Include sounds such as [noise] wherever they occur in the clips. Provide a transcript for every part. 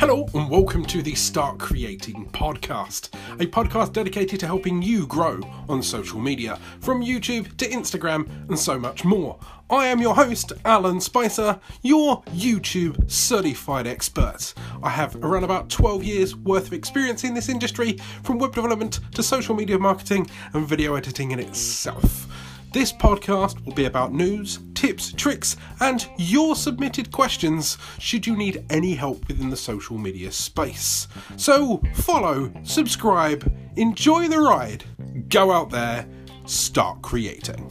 Hello, and welcome to the Start Creating podcast, a podcast dedicated to helping you grow on social media, from YouTube to Instagram and so much more. I am your host, Alan Spicer, your YouTube certified expert. I have around about 12 years worth of experience in this industry, from web development to social media marketing and video editing in itself. This podcast will be about news, tips, tricks, and your submitted questions should you need any help within the social media space. So, follow, subscribe, enjoy the ride, go out there, start creating.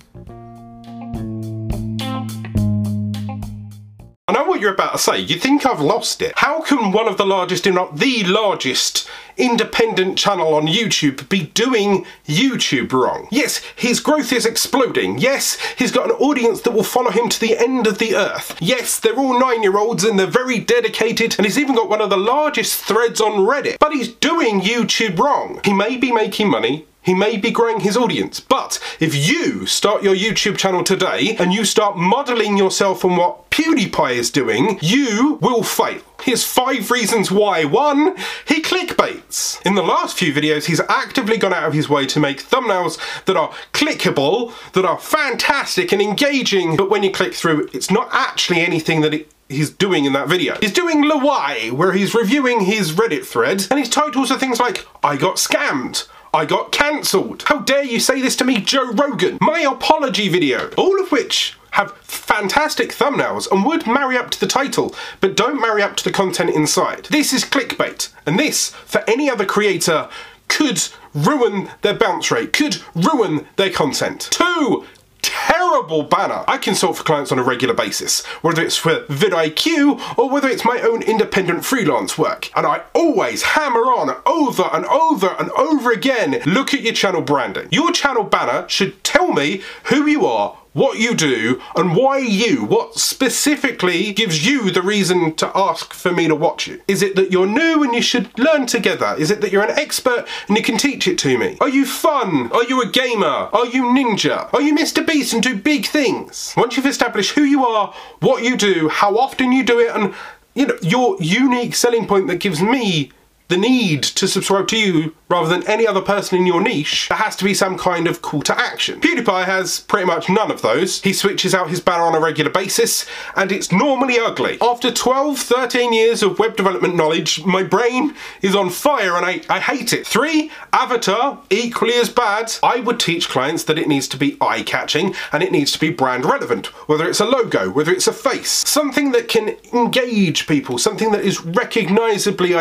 Know what you're about to say. You think I've lost it. How can one of the largest, if not the largest, independent channel on YouTube be doing YouTube wrong? Yes, his growth is exploding. Yes, he's got an audience that will follow him to the end of the earth. Yes, they're all nine year olds and they're very dedicated, and he's even got one of the largest threads on Reddit. But he's doing YouTube wrong. He may be making money, he may be growing his audience, but if you start your YouTube channel today and you start modeling yourself on what PewDiePie is doing, you will fail. Here's five reasons why. One, he clickbaits. In the last few videos, he's actively gone out of his way to make thumbnails that are clickable, that are fantastic and engaging, but when you click through, it's not actually anything that it he's doing in that video. He's doing LWIAY, where he's reviewing his Reddit thread, and his titles are things like, I got scammed, I got cancelled. How dare you say this to me, Joe Rogan? My apology video. All of which have fantastic thumbnails and would marry up to the title, but don't marry up to the content inside. This is clickbait, and this, for any other creator, could ruin their bounce rate, could ruin their content. Two, terrible banner. I consult for clients on a regular basis, whether it's for vidIQ or whether it's my own independent freelance work. And I always hammer on over and over and over again, look at your channel branding. Your channel banner should tell me who you are, what you do and why you. What specifically gives you the reason to ask for me to watch you? Is it that you're new and you should learn together? Is it that you're an expert and you can teach it to me? Are you fun? Are you a gamer? Are you ninja? Are you Mr. Beast and do big things? Once you've established who you are, what you do, how often you do it, and you know, your unique selling point that gives me the need to subscribe to you rather than any other person in your niche, there has to be some kind of call to action. PewDiePie has pretty much none of those. He switches out his banner on a regular basis, and it's normally ugly. After 12, 13 years of web development knowledge, my brain is on fire and I, I hate it. Three, Avatar, equally as bad. I would teach clients that it needs to be eye-catching and it needs to be brand relevant, whether it's a logo, whether it's a face, something that can engage people, something that is recognisably,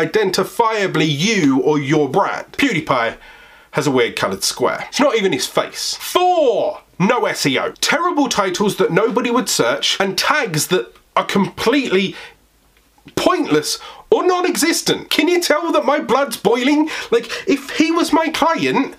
identifiably you or your brand. PewDiePie has a weird coloured square. It's not even his face. Four! No SEO. Terrible titles that nobody would search and tags that are completely pointless or non-existent. Can you tell that my blood's boiling? Like, if he was my client,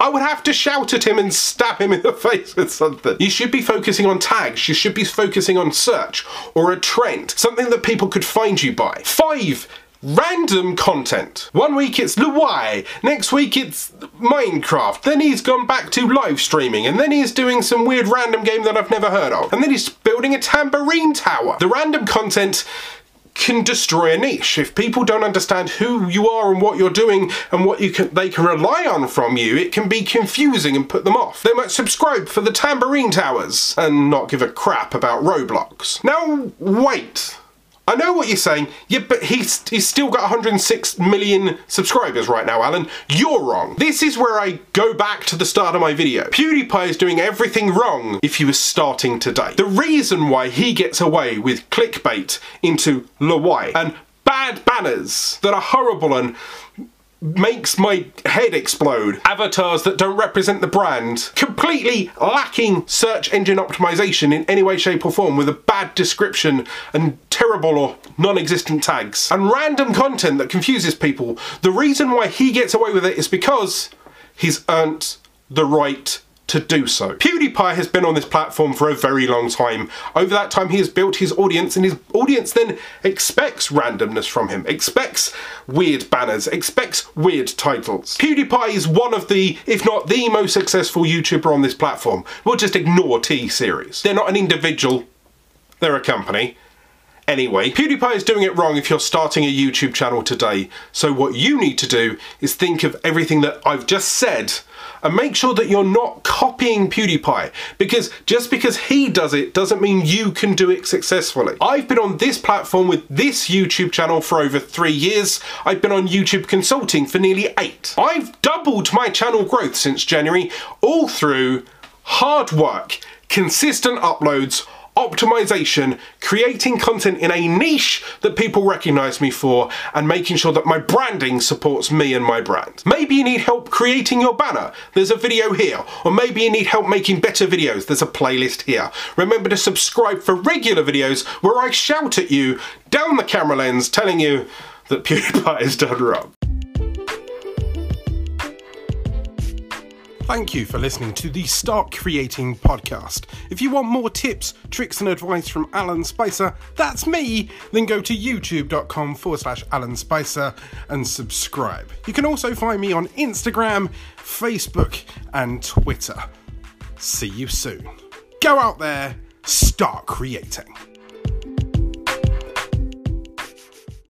I would have to shout at him and stab him in the [laughs] face with something. You should be focusing on tags. You should be focusing on search or a trend, something that people could find you by. Five, random content. One week it's LWIAY, next week it's Minecraft, then he's gone back to live streaming, and then he's doing some weird random game that I've never heard of, and then he's building a tambourine tower. The random content can destroy a niche. If people don't understand who you are and what you're doing and what you can they can rely on from you, it can be confusing and put them off. They might subscribe for the tambourine towers and not give a crap about Roblox. Now wait. I know what you're saying, yeah, but he's, he's still got 106 million subscribers right now, Alan. You're wrong. This is where I go back to the start of my video. PewDiePie is doing everything wrong if he was starting today. The reason why he gets away with clickbait into LWIAY and bad banners that are horrible and makes my head explode. Avatars that don't represent the brand. Completely lacking search engine optimization in any way, shape or form with a bad description and terrible or non-existent tags. And random content that confuses people. The reason why he gets away with it is because he's earned the right to do so. PewDiePie has been on this platform for a very long time. Over that time he has built his audience and his audience then expects randomness from him, expects weird banners, expects weird titles. PewDiePie is one of the, if not the most successful YouTuber on this platform. We'll just ignore T-Series. They're not an individual They're a company. Anyway, PewDiePie is doing it wrong if you're starting a YouTube channel today. So what you need to do is think of everything that I've just said and make sure that you're not copying PewDiePie because just because he does it doesn't mean you can do it successfully. I've been on this platform with this YouTube channel for over three years. I've been on YouTube consulting for nearly eight. I've doubled my channel growth since January, all through hard work, consistent uploads, optimization, creating content in a niche that people recognize me for, and making sure that my branding supports me and my brand. Maybe you need help creating your banner, there's a video here. Or maybe you need help making better videos, there's a playlist here. Remember to subscribe for regular videos where I shout at you down the camera lens telling you that [laughs] PewDiePie is done wrong. Thank you for listening to the Start Creating podcast. If you want more tips, tricks, and advice from Alan Spicer, that's me, then go to youtube.com forward slash Alan Spicer and subscribe. You can also find me on Instagram, Facebook, and Twitter. See you soon. Go out there, start creating.